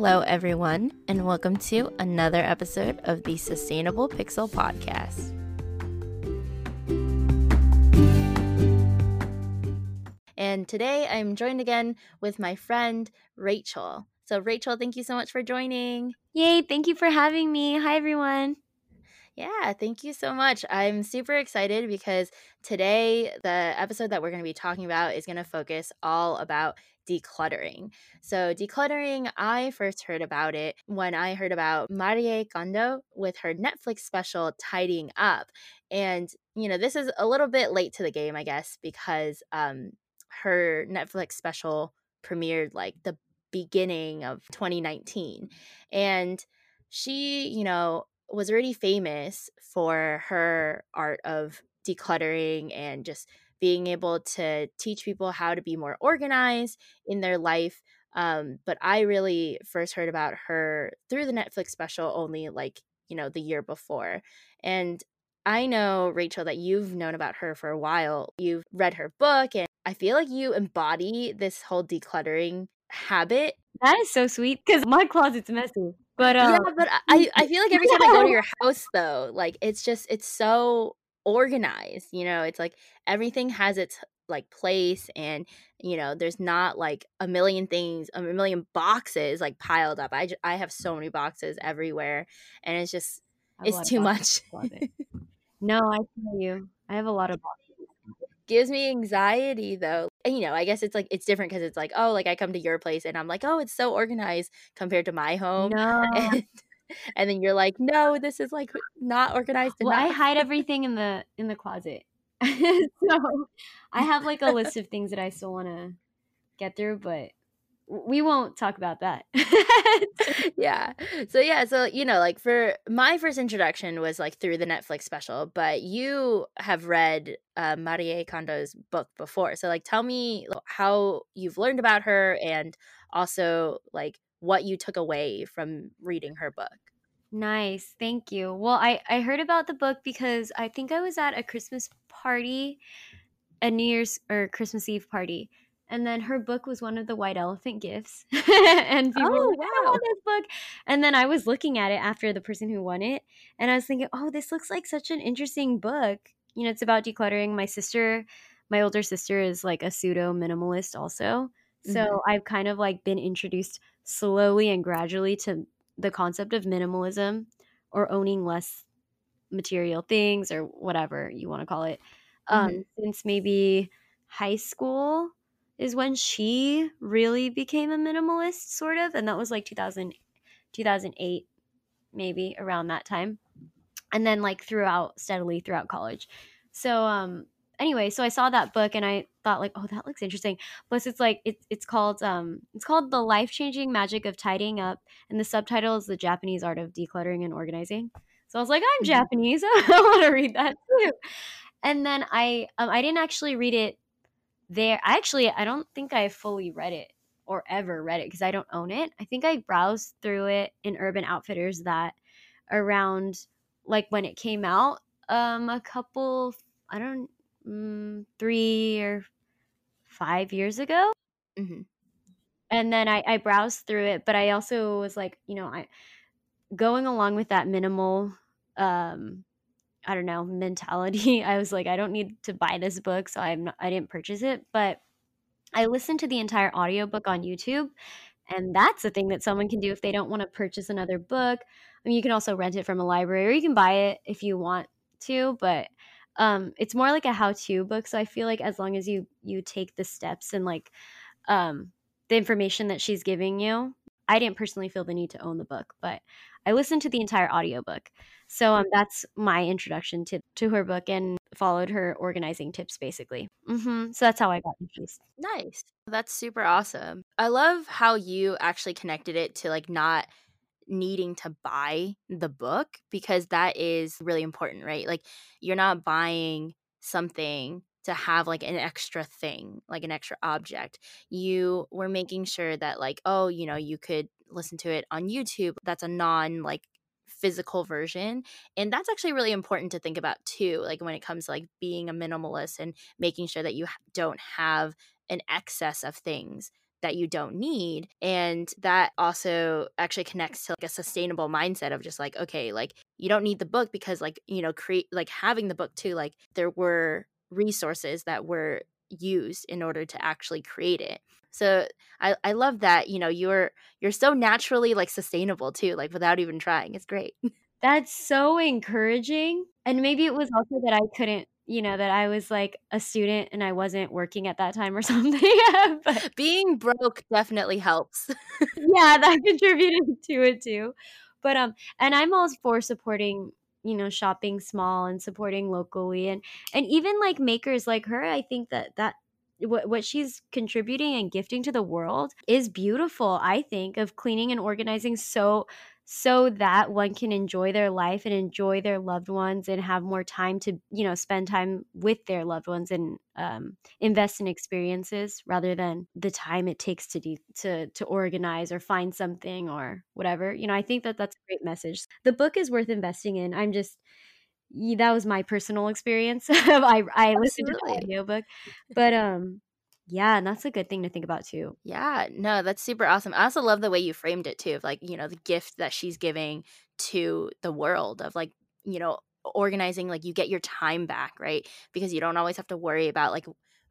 Hello, everyone, and welcome to another episode of the Sustainable Pixel Podcast. And today I'm joined again with my friend Rachael. So, Rachael, thank you so much for joining. Yay, thank you for having me. Hi, everyone. Yeah, thank you so much. I'm super excited because today the episode that we're going to be talking about is going to focus all about decluttering. So, decluttering, I first heard about it when I heard about Marie Kondo with her Netflix special Tidying Up. And, you know, this is a little bit late to the game, I guess, because um, her Netflix special premiered like the beginning of 2019. And she, you know, was already famous for her art of decluttering and just being able to teach people how to be more organized in their life. Um, but I really first heard about her through the Netflix special only like, you know, the year before. And I know, Rachael, that you've known about her for a while. You've read her book, and I feel like you embody this whole decluttering habit. That is so sweet because my closet's messy. But uh, yeah, but I I feel like every time I go to your house though, like it's just it's so organized. You know, it's like everything has its like place and you know there's not like a million things a million boxes like piled up. I just, i have so many boxes everywhere and it's just it's too much. No i feel you. I have a lot of boxes. gives me anxiety though. And, you know i guess it's like it's different because it's like oh like i come to your place and i'm like oh it's so organized compared to my home. No. and, and then you're like no this is like not organized well i hide everything in the in the closet so i have like a list of things that i still want to get through but we won't talk about that. yeah. So yeah, so you know, like for my first introduction was like through the Netflix special, but you have read uh, Marie Kondo's book before. So like tell me how you've learned about her and also like what you took away from reading her book. Nice. Thank you. Well, I I heard about the book because I think I was at a Christmas party, a New Year's or Christmas Eve party and then her book was one of the white elephant gifts and people oh, were like, wow. this book and then i was looking at it after the person who won it and i was thinking oh this looks like such an interesting book you know it's about decluttering my sister my older sister is like a pseudo minimalist also so mm-hmm. i've kind of like been introduced slowly and gradually to the concept of minimalism or owning less material things or whatever you want to call it um, mm-hmm. since maybe high school is when she really became a minimalist sort of and that was like 2000 2008 maybe around that time and then like throughout steadily throughout college so um anyway so i saw that book and i thought like oh that looks interesting. Plus it's like it's it's called um it's called the life-changing magic of tidying up and the subtitle is the japanese art of decluttering and organizing. So i was like i'm mm-hmm. japanese i want to read that too. And then i um, i didn't actually read it there. I actually i don't think i fully read it or ever read it because i don't own it. I think i browsed through it in urban outfitters that around like when it came out um a couple i don't mm, three or five years ago mm-hmm. and then I, I browsed through it but i also was like you know i going along with that minimal um I don't know, mentality. I was like, I don't need to buy this book, so I'm not, I didn't purchase it, but I listened to the entire audiobook on YouTube. And that's a thing that someone can do if they don't want to purchase another book. I mean, you can also rent it from a library or you can buy it if you want to, but um, it's more like a how-to book. So I feel like as long as you you take the steps and like um, the information that she's giving you, I didn't personally feel the need to own the book, but I listened to the entire audiobook. So um, that's my introduction to, to her book and followed her organizing tips basically. Mm-hmm. So that's how I got introduced. Nice. That's super awesome. I love how you actually connected it to like not needing to buy the book because that is really important, right? Like you're not buying something to have like an extra thing, like an extra object. You were making sure that like, oh, you know, you could listen to it on YouTube. That's a non like physical version and that's actually really important to think about too like when it comes to like being a minimalist and making sure that you don't have an excess of things that you don't need and that also actually connects to like a sustainable mindset of just like okay like you don't need the book because like you know create like having the book too like there were resources that were used in order to actually create it so I, I love that you know you're you're so naturally like sustainable too like without even trying it's great That's so encouraging. And maybe it was also that I couldn't, you know, that I was like a student and I wasn't working at that time or something. but being broke definitely helps yeah, that contributed to it too. But um and I'm all for supporting, you know, shopping small and supporting locally and and even like makers like her, I think that that what what she's contributing and gifting to the world is beautiful, I think, of cleaning and organizing so so that one can enjoy their life and enjoy their loved ones and have more time to you know spend time with their loved ones and um, invest in experiences rather than the time it takes to do to to organize or find something or whatever. You know i think that that's a great message. The book is worth investing in. I'm just that was my personal experience. I i listened to the audiobook but um yeah, and that's a good thing to think about too. Yeah, no, that's super awesome. I also love the way you framed it too, of like, you know, the gift that she's giving to the world of like, you know, organizing, like you get your time back, right? Because you don't always have to worry about like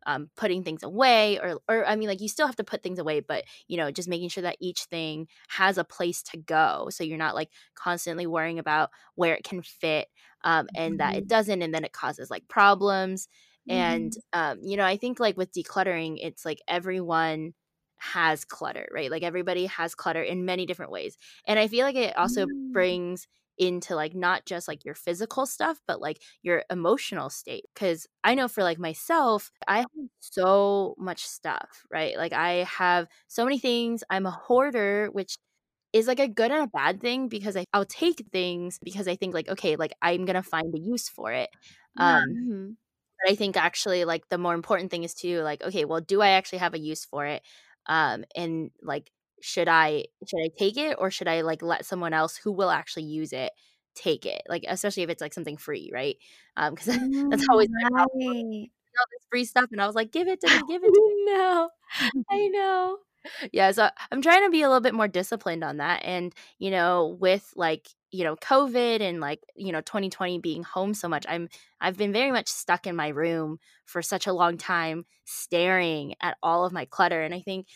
um, putting things away or or I mean like you still have to put things away, but you know, just making sure that each thing has a place to go. So you're not like constantly worrying about where it can fit um, and mm-hmm. that it mm-hmm. doesn't and then it causes like problems and mm-hmm. um, you know i think like with decluttering it's like everyone has clutter right like everybody has clutter in many different ways and i feel like it also mm. brings into like not just like your physical stuff but like your emotional state because i know for like myself i have so much stuff right like i have so many things i'm a hoarder which is like a good and a bad thing because I, i'll take things because i think like okay like i'm gonna find a use for it um mm-hmm. But I think actually like the more important thing is to like, okay, well, do I actually have a use for it? Um, and like, should I should I take it or should I like let someone else who will actually use it take it? Like, especially if it's like something free, right? Um, because that's always problem. All this free stuff, and I was like, give it to me, give it to me. no, I know yeah so i'm trying to be a little bit more disciplined on that and you know with like you know covid and like you know 2020 being home so much i'm i've been very much stuck in my room for such a long time staring at all of my clutter and i think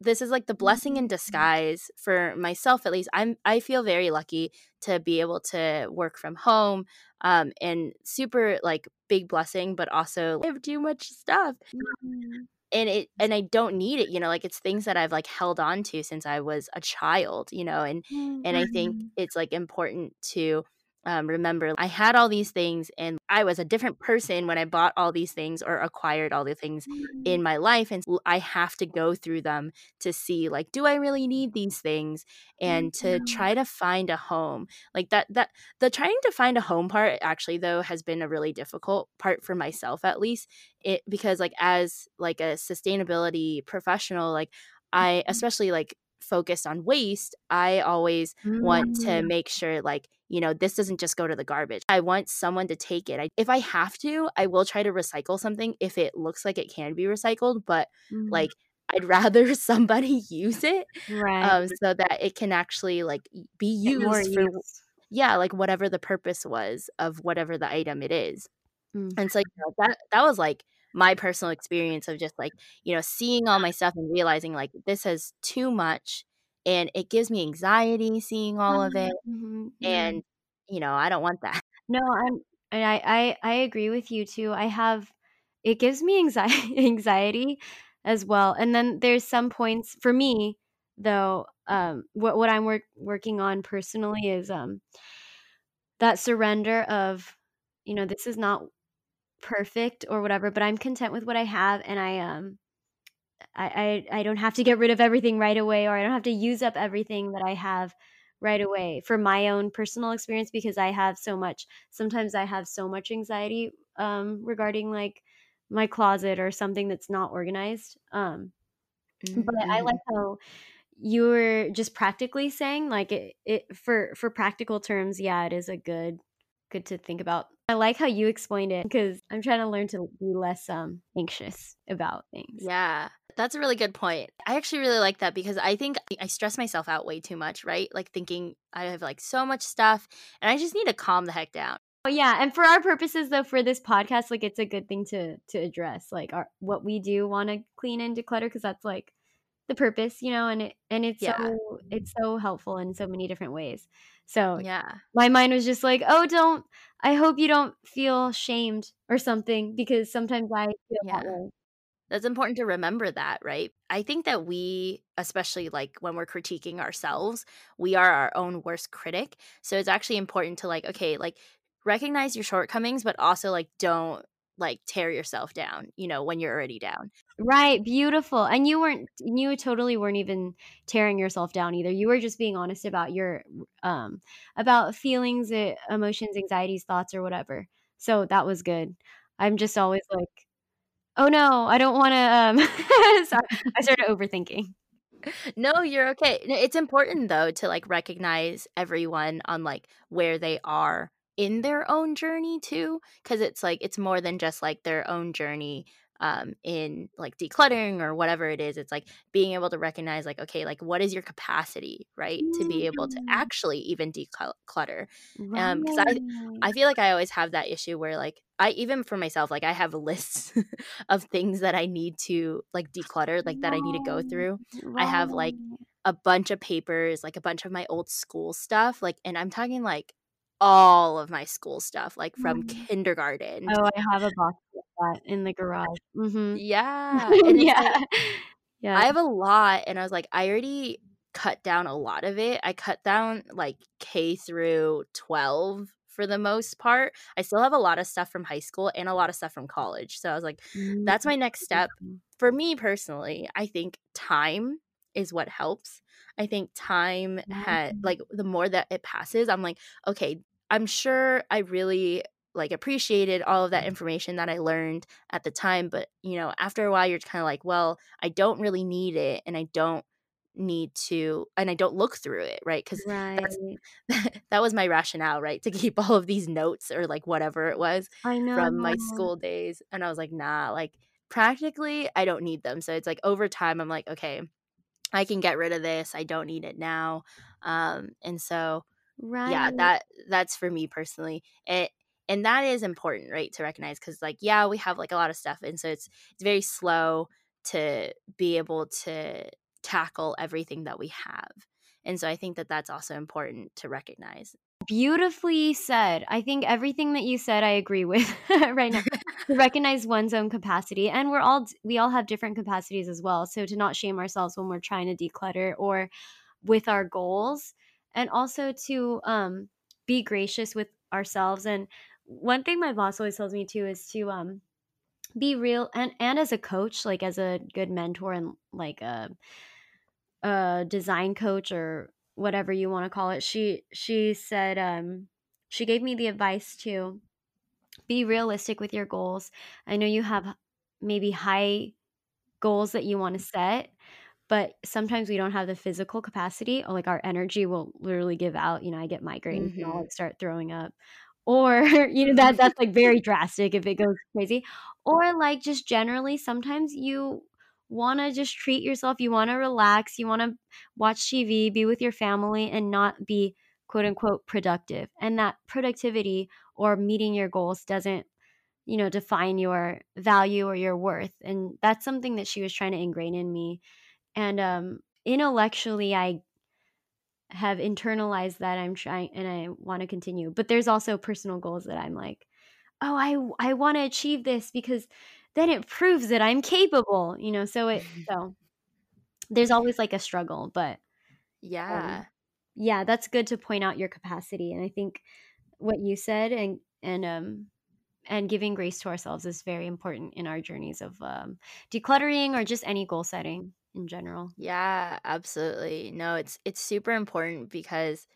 this is like the blessing in mm-hmm. disguise for myself at least. I'm i feel very lucky to be able to work from home um and super like big blessing but also I have too much stuff. Mm-hmm and it and I don't need it, you know, like it's things that I've like held on to since I was a child, you know, and mm-hmm. and I think mm-hmm. it's like important to um, remember I had all these things and I was a different person when I bought all these things or acquired all the things mm-hmm. in my life. And I have to go through them to see, like, do I really need these things? And mm-hmm. to try to find a home. Like that, that, the trying to find a home part actually, though, has been a really difficult part for myself, at least. It, because, like, as like a sustainability professional, like, I, mm-hmm. especially like focused on waste, I always mm. want to mm. make sure like, you know, this doesn't just go to the garbage. I want someone to take it. I, if I have to, I will try to recycle something if it looks like it can be recycled, but mm. like I'd rather somebody use it right. um, so that it can actually like be used for use. yeah, like whatever the purpose was of whatever the item it is. Mm. And so you know, that that was like my personal experience of just like you know seeing all my stuff and realizing like this has too much and it gives me anxiety seeing all of it mm-hmm. and you know i don't want that no i'm and I, I i agree with you too i have it gives me anxiety anxiety as well and then there's some points for me though um what what i'm work, working on personally is um that surrender of you know this is not perfect or whatever, but I'm content with what I have and I um I, I I don't have to get rid of everything right away or I don't have to use up everything that I have right away for my own personal experience because I have so much sometimes I have so much anxiety um regarding like my closet or something that's not organized. Um mm-hmm. but I like mm-hmm. how you were just practically saying like it, it for for practical terms, yeah, it is a good good to think about. I like how you explained it because I'm trying to learn to be less um anxious about things. Yeah. That's a really good point. I actually really like that because I think I stress myself out way too much, right? Like thinking I have like so much stuff and I just need to calm the heck down. Oh yeah, and for our purposes though for this podcast like it's a good thing to to address like our what we do want to clean and declutter because that's like the purpose, you know, and it and it's Yeah. so it's so helpful in so many different ways. So Yeah. my mind was just like, "Oh, don't I hope you don't feel shamed or something because sometimes I feel that Yeah. way." That's important to remember that, right? I think that we, especially like when we're critiquing ourselves, we are our own worst critic. So it's actually important to like, okay, like recognize your shortcomings, but also like don't like tear yourself down, you know, when you're already down. Right, beautiful. And you weren't you totally weren't even tearing yourself down either. You were just being honest about your um about feelings, eh, emotions, anxieties, thoughts or whatever. So that was good. I'm just always like, "Oh no, I don't want to um sorry, I started overthinking. No, you're okay. It's important though to like recognize everyone on like where they are in their own journey too because it's like it's more than just like their own journey um in like decluttering or whatever it is it's like being able to recognize like okay like what is your capacity right to be able to Mm, actually even declutter um because i i feel like i always have that issue where like i even for myself like i have lists of things that i need to like declutter like that i need to go through. I have like a bunch of papers, like a bunch of my old school stuff, like and I'm talking like all of my school stuff, like from Mm. kindergarten. Oh, I have a box of that in the garage. Mhm. Yeah, it's like Yeah. Yeah. I have a lot and I was like I already cut down a lot of it. I cut down like K through 12 for the most part. I still have a lot of stuff from high school and a lot of stuff from college. So I was like Mm. that's my next step. For me personally, I think time is what helps. I think time had Mm. like the more that it passes, I'm like, okay, I'm sure I really like appreciated all of that information that I learned at the time, but you know, after a while you're kind of like, well, I don't really need it and I don't need to and I don't look through it, right? Cuz Right. that was my rationale, right? To keep all of these notes or like whatever it was from my school days and I was like, nah, like practically I don't need them. So it's like over time I'm like, okay, I can get rid of this. I don't need it now. Um and so Right. yeah, that that's for me personally. It and that is important, right, to recognize cuz like yeah, we have like a lot of stuff and so it's it's very slow to be able to tackle everything that we have. And so I think that that's also important to recognize. Beautifully said. I think everything that you said I agree with right now. To recognize one's own capacity and we're all we all have different capacities as well. So to not shame ourselves when we're trying to declutter or with our goals and also to um be gracious with ourselves and one thing my boss always tells me too is to um be real and and as a coach like as a good mentor and like a a design coach or whatever you want to call it she she said um she gave me the advice to be realistic with your goals. I know you have maybe high goals that you want to set but sometimes we don't have the physical capacity or like our energy will literally give out you know i get migraines and i'll Mhm. like start throwing up. Or you know that that's like very drastic if it goes crazy. Or like just generally sometimes you want to just treat yourself you want to relax you want to watch tv be with your family and not be quote unquote productive and that productivity or meeting your goals doesn't you know define your value or your worth and that's something that she was trying to ingrain in me and um intellectually i have internalized that i'm trying and i want to continue but there's also personal goals that i'm like oh i i want to achieve this because then it proves that i'm capable you know so it so there's always like a struggle but yeah. um yeah that's good to point out your capacity and i think what you said and and um and giving grace to ourselves is very important in our journeys of um, decluttering or just any goal setting in general. Yeah, absolutely. No, it's it's super important because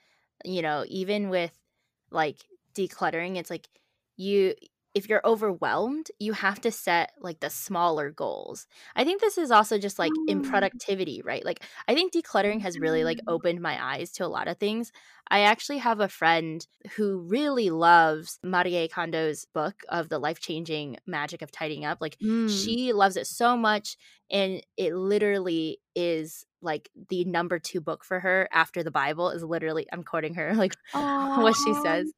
you know, even with like decluttering, it's like you if you're overwhelmed, you have to set like the smaller goals. I think this is also just like in Mm. productivity, right? Like I think decluttering has really like Mhm. opened my eyes to a lot of things. I actually have a friend who really loves Marie Kondo's book of the life-changing magic of tidying up. Like Mm. she loves it so much and it literally is like the number 2 book for her after the Bible is literally I'm quoting her like what she says.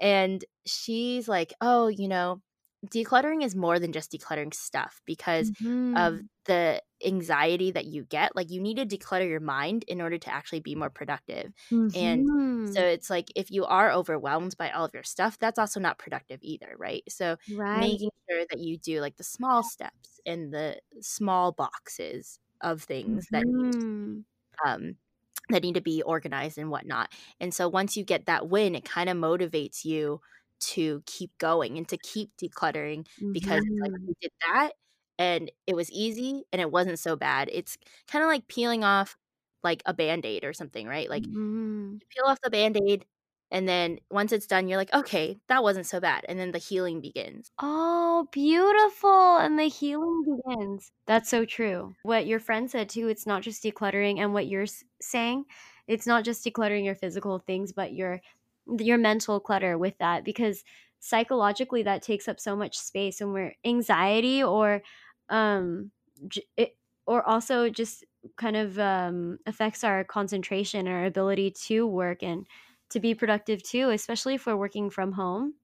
And she's like, "Oh, you know, decluttering is more than just decluttering stuff because of Mhm. the anxiety that you get. Like, you need to declutter your mind in order to actually be more productive." And so Mhm. it's like if you are overwhelmed by all of your stuff, that's also not productive either, right? So Right. making sure that you do like the small steps and the small boxes of things that need Mhm. um, that need to be organized and whatnot. And so once you get that win, it kind of motivates you to keep going and to keep decluttering because it's like you did that and it was easy and it wasn't so bad. It's kind of like peeling off like a band-aid or something, right? Like Mhm. you peel off the band-aid and then once it's done, you're like, okay, that wasn't so bad. And then the healing begins. Oh, beautiful, and the healing begins. That's so true. What your friend said too, it's not just decluttering and what you're saying, it's not just decluttering your physical things, but your your mental clutter with that because psychologically that takes up so much space and where anxiety or um it or also just kind of um affects our concentration, our ability to work and to be productive too, especially if we're working from home.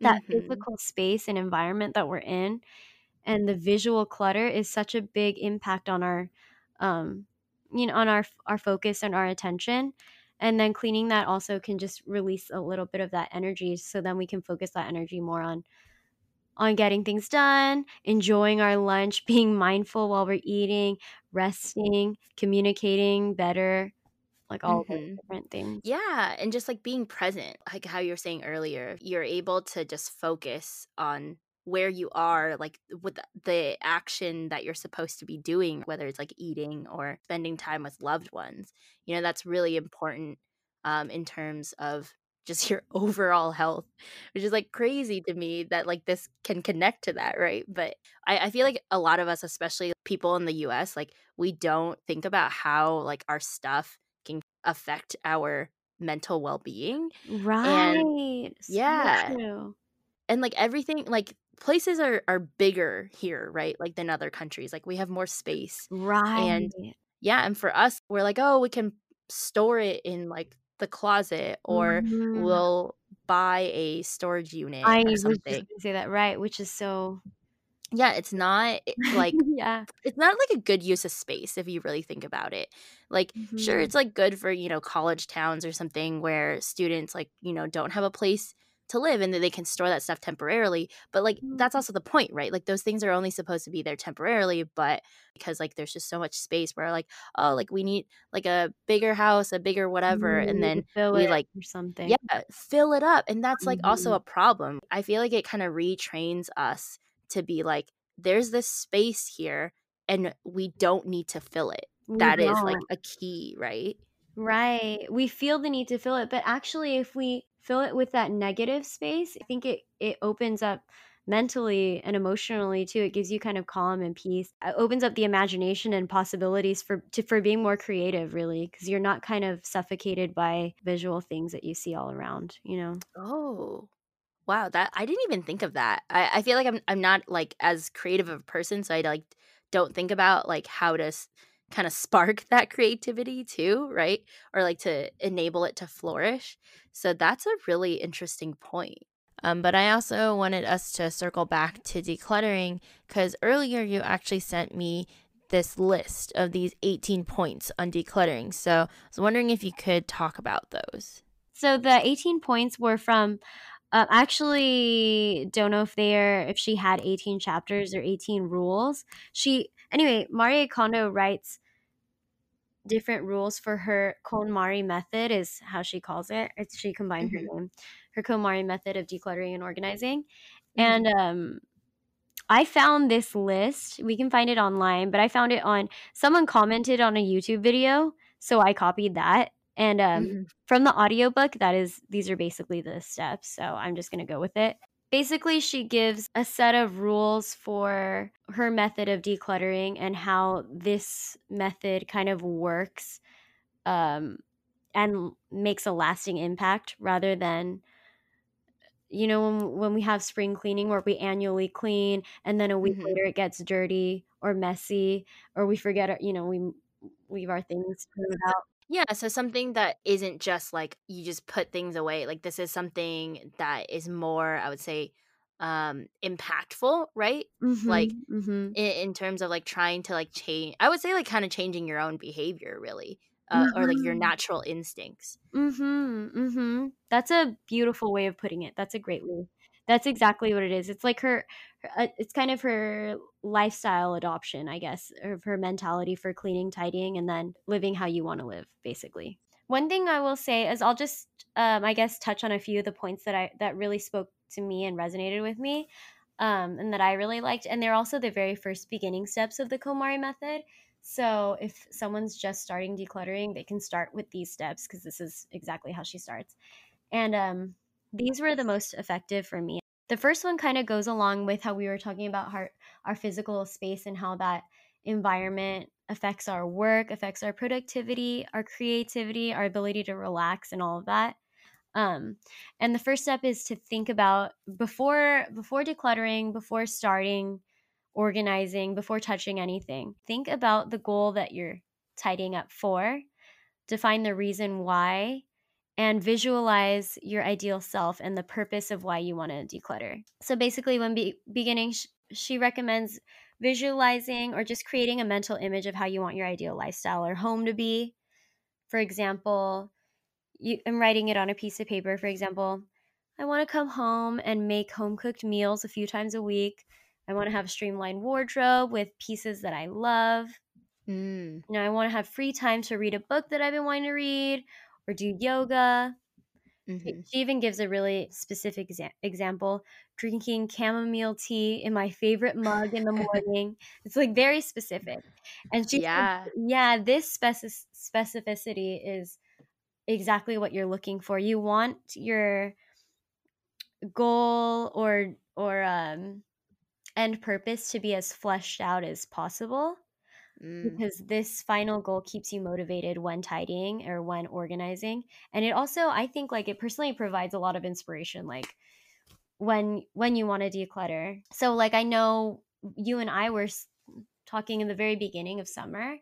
That Mhm. physical space and environment that we're in and the visual clutter is such a big impact on our, um, you know, on our our focus and our attention, and then cleaning that also can just release a little bit of that energy, so then we can focus that energy more on on getting things done, enjoying our lunch, being mindful while we're eating, resting, communicating better, like all Mhm. different things. Yeah, and just like being present, like how you were saying earlier, you're able to just focus on where you are, like with the action that you're supposed to be doing, whether it's like eating or spending time with loved ones. You know, that's really important um, in terms of just your overall health, which is like crazy to me that like this can connect to that, right? But I, I feel like a lot of us, especially people in the US, like we don't think about how like our stuff affect our mental well-being Right, so yeah true. and like everything like places are are bigger here right like than other countries like we have more space Right. and yeah and for us we're like oh we can store it in like the closet or Mhm. we'll buy a storage unit I or was just gonna say that, right, which is so yeah it's not eh, like Yeah. it's not like a good use of space if you really think about it. Like, sure, Mhm. it's like good for, you know, college towns or something where students like, you know, don't have a place to live and that they can store that stuff temporarily. But like that's Mm. also the point, right? Like those things are only supposed to be there temporarily, but because like there's just so much space where like, oh, like we need like a bigger house, a bigger whatever, Mm, we and then fill we it like or something. yeah, fill it up. And that's like also Mhm. a problem. I feel like it kind of retrains us to be like, there's this space here and we don't need to fill it. We That is like don't. a key, right? Right. We feel the need to fill it, but actually if we fill it with that negative space, I think it it opens up mentally and emotionally too. It gives you kind of calm and peace. It opens up the imagination and possibilities for to for being more creative really because you're not kind of suffocated by visual things that you see all around, you know. Oh. Wow, that I didn't even think of that. I, I feel like I'm I'm not like as creative of a person, so I like don't think about like how to s- kind of spark that creativity too, right? Or like to enable it to flourish. So that's a really interesting point. Um, but I also wanted us to circle back to decluttering because earlier you actually sent me this list of these 18 points on decluttering. So I was wondering if you could talk about those. So the 18 points were from Um, I actually don't know if they're if she had 18 chapters or 18 rules. She anyway, Marie Kondo writes different rules for her KonMari method is how she calls it. It's she combined her hmm name. Her KonMari method of decluttering and organizing. hmm And um I found this list. We can find it online, but I found it on someone commented on a YouTube video, so I copied that. And um hmm from the audiobook, that is these are basically the steps. So I'm just going to go with it. basically she gives a set of rules for her method of decluttering and how this method kind of works um, and makes a lasting impact rather than you know when, when we have spring cleaning where we annually clean and then a week Mhm. later it gets dirty or messy or we forget our, you know we leave our things out Yeah, so something that isn't just like you just put things away. Like this is something that is more, I would say, um impactful, right? Like mhm mhm in, in terms of like trying to like change I would say like kind of changing your own behavior really. Uh, or like your mhm natural instincts. Mhm, mhm. That's a beautiful way of putting it. That's a great way. That's exactly what it is. It's like her, uh, it's kind of her lifestyle adoption, I guess, of her mentality for cleaning, tidying, and then living how you want to live, basically. One thing I will say is I'll just, um, I guess, touch on a few of the points that I that really spoke to me and resonated with me, um, and that I really liked. And they're also the very first beginning steps of the KonMari method. So if someone's just starting decluttering, they can start with these steps because this is exactly how she starts. And um, these were the most effective for me. The first one kind of goes along with how we were talking about our, our physical space and how that environment affects our work, affects our productivity, our creativity, our ability to relax, and all of that. Um, and the first step is to think about before before decluttering, before starting organizing, before touching anything. Think about the goal that you're tidying up for, define the reason why, and visualize your ideal self and the purpose of why you want to declutter. So basically, when be- beginning, sh- she recommends visualizing or just creating a mental image of how you want your ideal lifestyle or home to be. For example, you, I'm writing it on a piece of paper. For example, I want to come home and make home cooked meals a few times a week. I want to have a streamlined wardrobe with pieces that I love. Mm. You know, I want to have free time to read a book that I've been wanting to read or do yoga. hmm She even gives a really specific exa- example drinking chamomile tea in my favorite mug in the morning. it's like very specific. And she said, Yeah. yeah, this speci- specificity is exactly what you're looking for. You want your goal or or um end purpose to be as fleshed out as possible Mm. because this final goal keeps you motivated when tidying or when organizing and it also i think like it personally provides a lot of inspiration like when when you want to declutter so like i know you and i were talking in the very beginning of summer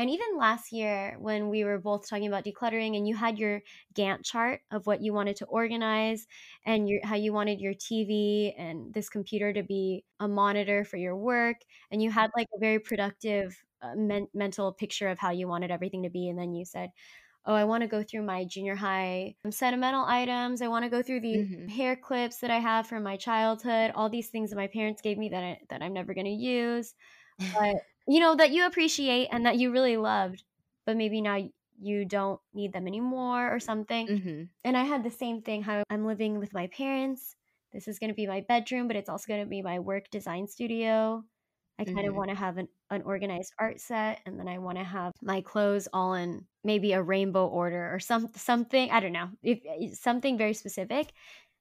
and even last year when we were both talking about decluttering and you had your gantt chart of what you wanted to organize and your, how you wanted your tv and this computer to be a monitor for your work and you had like a very productive uh, men- mental picture of how you wanted everything to be and then you said oh i want to go through my junior high sentimental items. I want to go through these hmm hair clips that i have from my childhood all these things that my parents gave me that, I, that i'm never going to use. But you know that you appreciate and that you really loved but maybe now you don't need them anymore or something. Hmm and i had the same thing how i'm living with my parents. This is going to be my bedroom but it's also going to be my work design studio. I kind of hmm want to have an, an organized art set and then i want to have my clothes all in maybe a rainbow order or some something i don't know if, something very specific.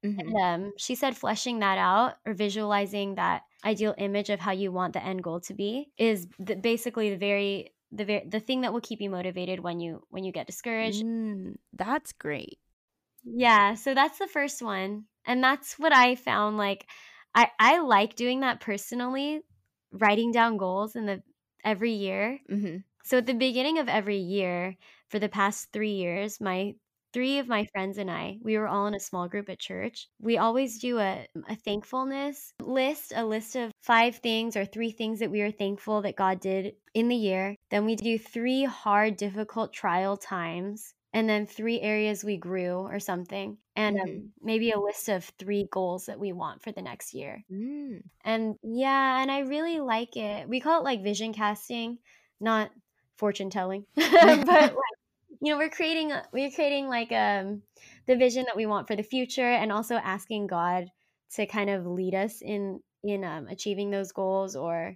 Hmm and um, she said fleshing that out or visualizing that ideal image of how you want the end goal to be is the, basically the very the very the thing that will keep you motivated when you when you get discouraged. Mm, that's great. Yeah, so that's the first one. And that's what I found like I I like doing that personally, writing down goals in the every year. hmm So at the beginning of every year for the past 3 years, my three of my friends and I, we were all in a small group at church. We always do a, a thankfulness list, a list of five things or three things that we are thankful that God did in the year. Then we do three hard, difficult trial times. And then three areas we grew or something. And Mhm. um, maybe a list of three goals that we want for the next year. Mm. And yeah, and I really like it. We call it like vision casting, not fortune telling. but like, you know, we're creating we're creating like um the vision that we want for the future and also asking God to kind of lead us in in um, achieving those goals or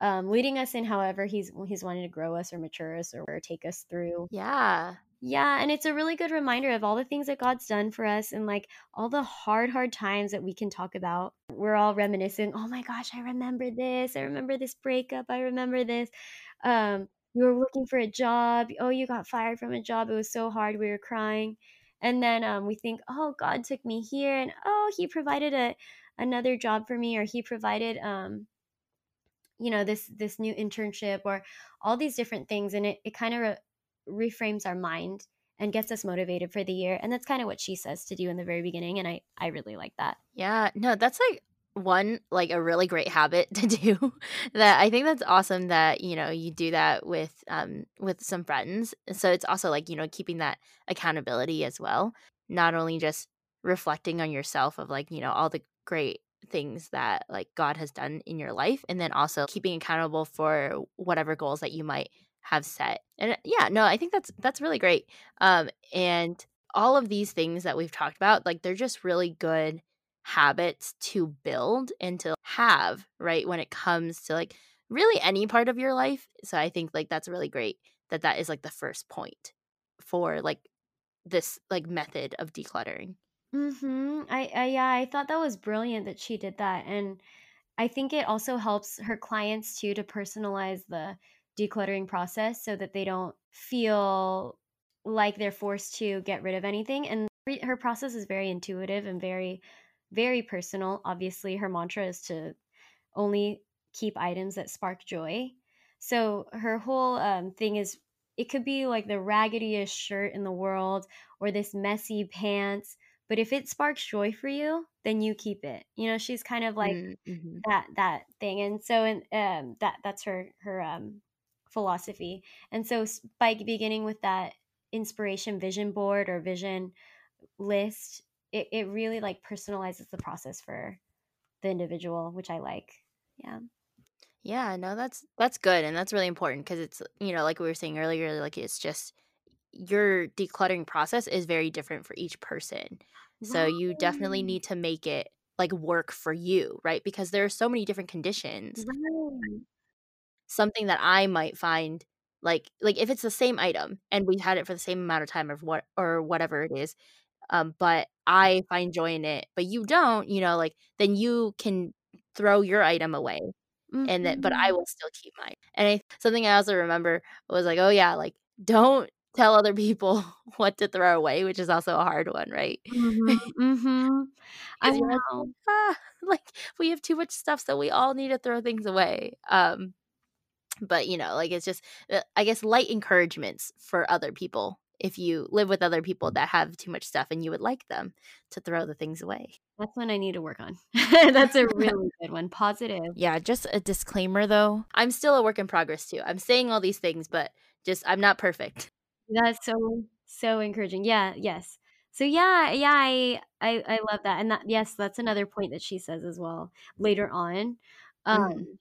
um, leading us in however he's he's wanting to grow us or mature us or take us through. Yeah. Yeah, and it's a really good reminder of all the things that God's done for us and like all the hard, hard times that we can talk about. We're all reminiscing, oh my gosh, I remember this. I remember this breakup. I remember this. Um, you were looking for a job. Oh, you got fired from a job. It was so hard. We were crying. And then um, we think, oh, God took me here and oh, he provided a another job for me or he provided um, you know this this new internship or all these different things and it, it kind of re- reframes our mind and gets us motivated for the year and that's kind of what she says to do in the very beginning and i i really like that Yeah, no, that's like one like a really great habit to do that I think that's awesome that, you know, you do that with um with some friends. So it's also like, you know, keeping that accountability as well. Not only just reflecting on yourself of like, you know, all the great things that like God has done in your life and then also keeping accountable for whatever goals that you might have set. And uh, yeah, no, I think that's that's really great. Um and all of these things that we've talked about, like they're just really good habits to build and to have, right? When it comes to like really any part of your life. So I think like that's really great that that is like the first point for like this like method of decluttering. mhm I, I yeah i thought that was brilliant that she did that and I think it also helps her clients too to personalize the decluttering process so that they don't feel like they're forced to get rid of anything. And her process is very intuitive and very, very personal. Obviously, her mantra is to only keep items that spark joy. So her whole um, thing is it could be like the raggediest shirt in the world or this messy pants. But if it sparks joy for you, then you keep it. You know, she's kind of like Mm, mhm. that that thing and so and um that that's her her um philosophy and so by beginning with that inspiration vision board or vision list it, it really like personalizes the process for the individual which i like yeah Yeah, no, that's that's good and that's really important because it's you know, like we were saying earlier, like it's just your decluttering process is very different for each person. So you definitely need to make it like work for you, right? Because there are so many different conditions. right Something that I might find like like if it's the same item and we've had it for the same amount of time of what or whatever it is, um, but I find joy in it, but you don't, you know, like then you can throw your item away and then but I hmm will still keep mine. And I something I also remember was like, oh yeah, like don't tell other people what to throw away, which is also a hard one, right? hmm hmm i you're like, know ah, like we have too much stuff, so we all need to throw things away. Um, but you know, like it's just uh, I guess light encouragements for other people if you live with other people that have too much stuff and you would like them to throw the things away. that's one i need to work on that's a really good one positive Yeah, just a disclaimer though. I'm still a work in progress too. I'm saying all these things, but just I'm not perfect. That's so so encouraging. Yeah, yes. So yeah, yeah, I I I love that. And that yes, that's another point that she says as well later on. Mhm. Um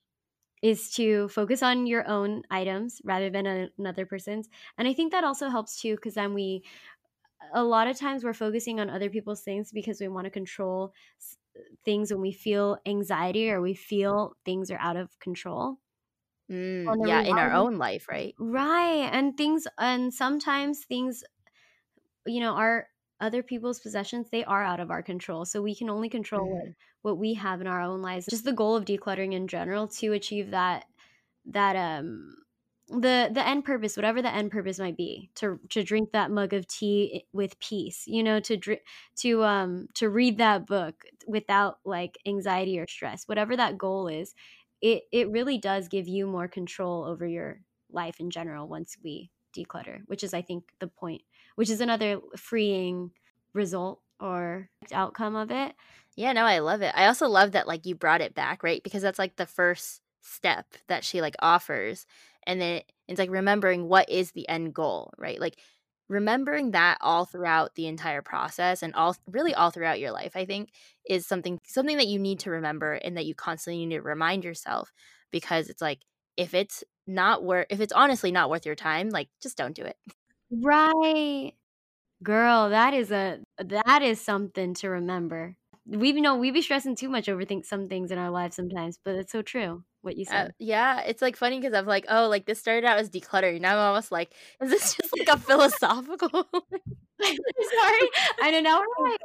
is to focus on your own items rather than a, another person's. And I think that also helps too cuz then we a lot of times we're focusing on other people's things because we want to control things when we feel anxiety or we feel things are out of control. Mm, yeah, in our own life, right? right. And things and sometimes things you know, our other people's possessions, they are out of our control. So we can only control what Mhm. what we have in our own lives. Just the goal of decluttering in general to achieve that that um the the end purpose whatever the end purpose might be to to drink that mug of tea with peace you know to drink to um to read that book without like anxiety or stress whatever that goal is it it really does give you more control over your life in general once we declutter which is i think the point which is another freeing result or outcome of it Yeah, no, I love it. I also love that like you brought it back, right? Because that's like the first step that she like offers. And then it's like remembering what is the end goal, right? Like remembering that all throughout the entire process and all really all throughout your life, I think is something something that you need to remember and that you constantly need to remind yourself because it's like if it's not worth if it's honestly not worth your time, like just don't do it. Right Girl, that is a that is something to remember. We know we be stressing too much over think some things in our lives sometimes, but it's so true. what you Uh, said. yeah, it's like funny because I'm like, oh, like this started out as decluttering. Now I'm almost like, is this just like a philosophical? Sorry, I don't we're like,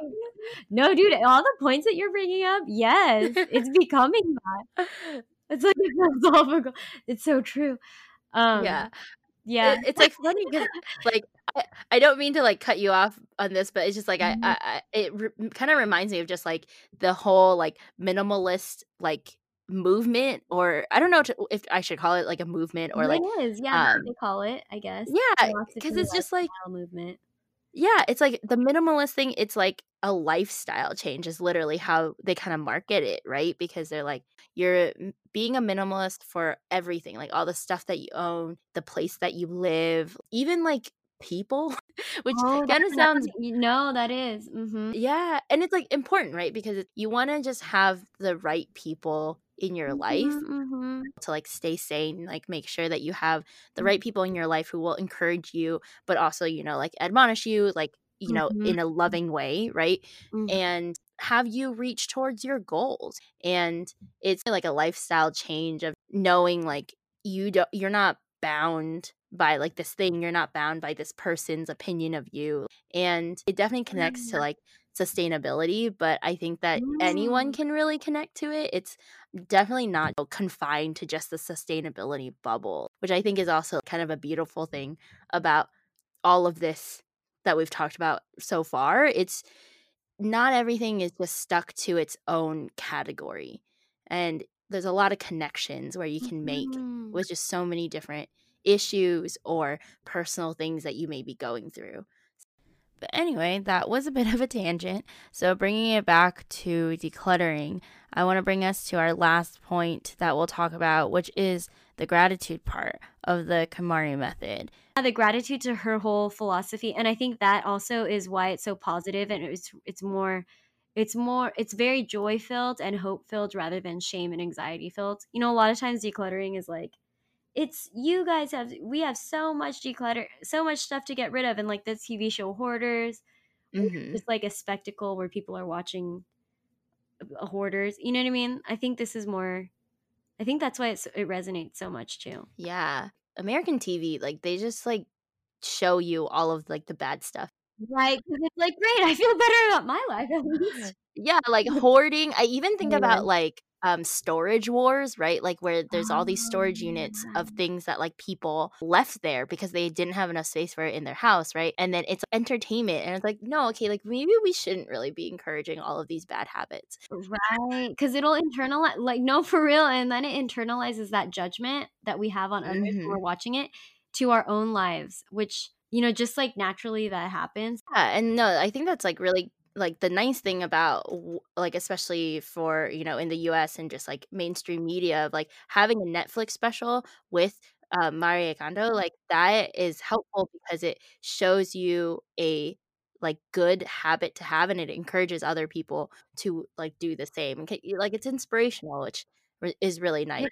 no, dude, all the points that you're bringing up, yes, it's becoming that. It's like a philosophical. It's so true. Um, yeah, yeah, It, it's like funny because like I, I don't mean to like cut you off on this, but it's just like I, Mhm. I, I it re- kind of reminds me of just like the whole like minimalist like movement, or I don't know to, if I should call it like a movement or like it is. Yeah, um they call it, I guess. yeah, because it's just like movement. Yeah, it's like the minimalist thing, it's like a lifestyle change is literally how they kind of market it, right? Because they're like, you're m- being a minimalist for everything, like all the stuff that you own, the place that you live, even like people, which Oh, kind of sounds, thing. No, that is. Mm-hmm. yeah. And it's like important, right? Because you want to just have the right people in your life Mm-hmm. to like stay sane like make sure that you have the Mm. right people in your life who will encourage you but also you know like admonish you like you know Mhm. in a loving way right Mhm. and have you reach towards your goals and it's like a lifestyle change of knowing like you don't you're not bound by like this thing you're not bound by this person's opinion of you and it definitely connects to Mm. like sustainability but i think that anyone Mm. can really connect to it it's definitely not confined to just the sustainability bubble which i think is also kind of a beautiful thing about all of this that we've talked about so far it's not everything is just stuck to its own category. And there's a lot of connections where you can make Mhm. with just so many different issues or personal things that you may be going through. But anyway, that was a bit of a tangent. So, bringing it back to decluttering, I want to bring us to our last point that we'll talk about, which is the gratitude part of the KonMari method. The gratitude to her whole philosophy and i think that also is why it's so positive and it's it's more it's more it's very joy filled and hope filled rather than shame and anxiety filled you know a lot of times decluttering is like it's you guys have we have so much declutter so much stuff to get rid of and like the tv show hoarders or hmm just like a spectacle where people are watching uh, hoarders you know what i mean i think this is more i think that's why it's, it resonates so much too Yeah. American TV, like, they just like show you all of like the bad stuff. right because it's like great i feel better about my life at least Yeah, like hoarding. I even think about like um storage wars, right? Like where there's all these storage units of things that like people left there because they didn't have enough space for it in their house, right? And then it's entertainment and it's like, no, okay, like maybe we shouldn't really be encouraging all of these bad habits. Right, because it'll internalize, like, no, for real, and then it internalizes that judgment that we have on others Mhm. we're watching it to our own lives, which, you know, just like naturally that happens. Yeah, and no, I think that's like really like the nice thing about like especially for you know in the US and just like mainstream media of like having a Netflix special with uh, Marie Kondo like that is helpful because it shows you a like good habit to have and it encourages other people to like do the same like it's inspirational which is really nice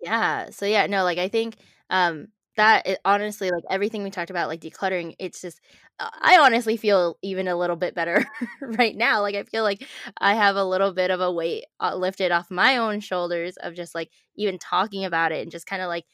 yeah. So yeah, no, like I think um that it, honestly like everything we talked about like decluttering it's just uh, I honestly feel even a little bit better right now. Like I feel like I have a little bit of a weight uh, lifted off my own shoulders of just like even talking about it and just kind of like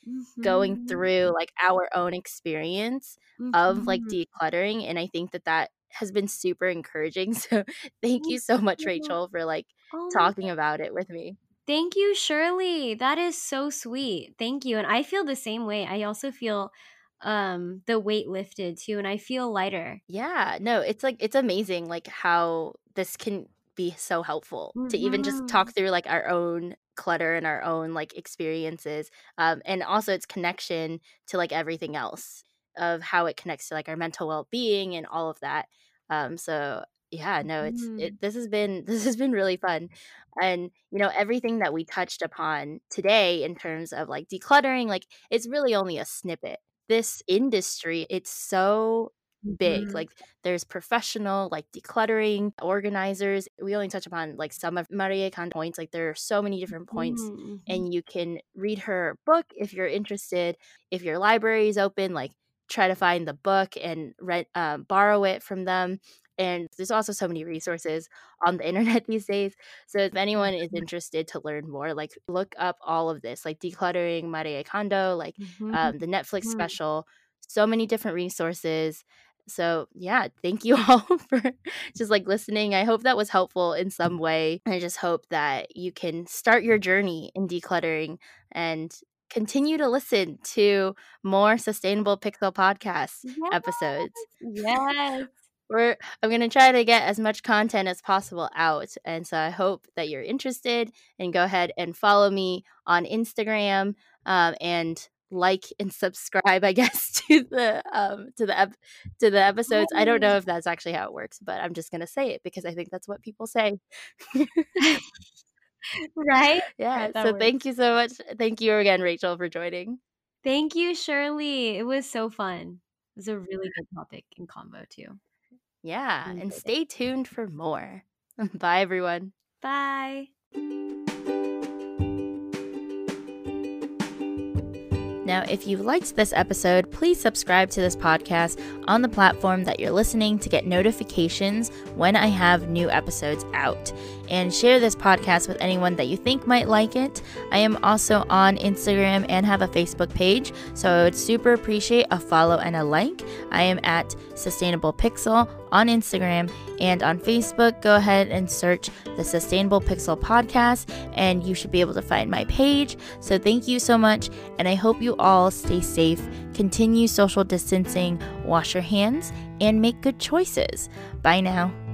going Mhm, through like our own experience of like mhm. decluttering and I think that that has been super encouraging. So thank you so much. Rachael for like Oh talking about it with me. Thank you, Shirley. That is so sweet. Thank you. And I feel the same way. I also feel um the weight lifted too and I feel lighter. Yeah, no, it's like it's amazing like how this can be so helpful to even just talk Mhm. through like our own clutter and our own like experiences um and also its connection to like everything else of how it connects to like our mental well-being and all of that. Um so yeah, no, it's Mhm. it this has been this has been really fun. And you know, everything that we touched upon today in terms of like decluttering, like it's really only a snippet this industry, it's so big. Mhm. Like there's professional like decluttering organizers. We only touch upon like some of Marie Kondo's points. Like there are so many different points Mhm, mhm. and you can read her book if you're interested. If your library is open, like try to find the book and rent uh, borrow it from them. And there's also so many resources on the internet these days. So if anyone is Mhm. interested to learn more, like look up all of this, like decluttering Marie Kondo, like Mhm. um, the Netflix Mhm. special, so many different resources. So yeah, thank you all for just like listening. I hope that was helpful in some way. I just hope that you can start your journey in decluttering and continue to listen to more sustainable pixel podcast Yes, episodes. yes. We're I'm gonna try to get as much content as possible out, and so I hope that you're interested. And go ahead and follow me on Instagram, um, and like and subscribe. I guess to the um, to the ep- to the episodes. I don't know if that's actually how it works, but I'm just gonna say it because I think that's what people say. Right? yeah. Right, So works. thank you so much. Thank you again, Rachael, for joining. Thank you, Shirley. It was so fun. It was a really good topic in combo too. Yeah, and stay tuned for more. Bye, everyone. Bye. Now, if you liked this episode, please subscribe to this podcast on the platform that you're listening to get notifications when I have new episodes out. And share this podcast with anyone that you think might like it. I am also on Instagram and have a Facebook page, so I would super appreciate a follow and a like. I am at Sustainable Pixel on Instagram and on Facebook. Go ahead and search the Sustainable Pixel podcast, and you should be able to find my page. So, thank you so much, and I hope you all stay safe, continue social distancing, wash your hands, and make good choices. Bye now.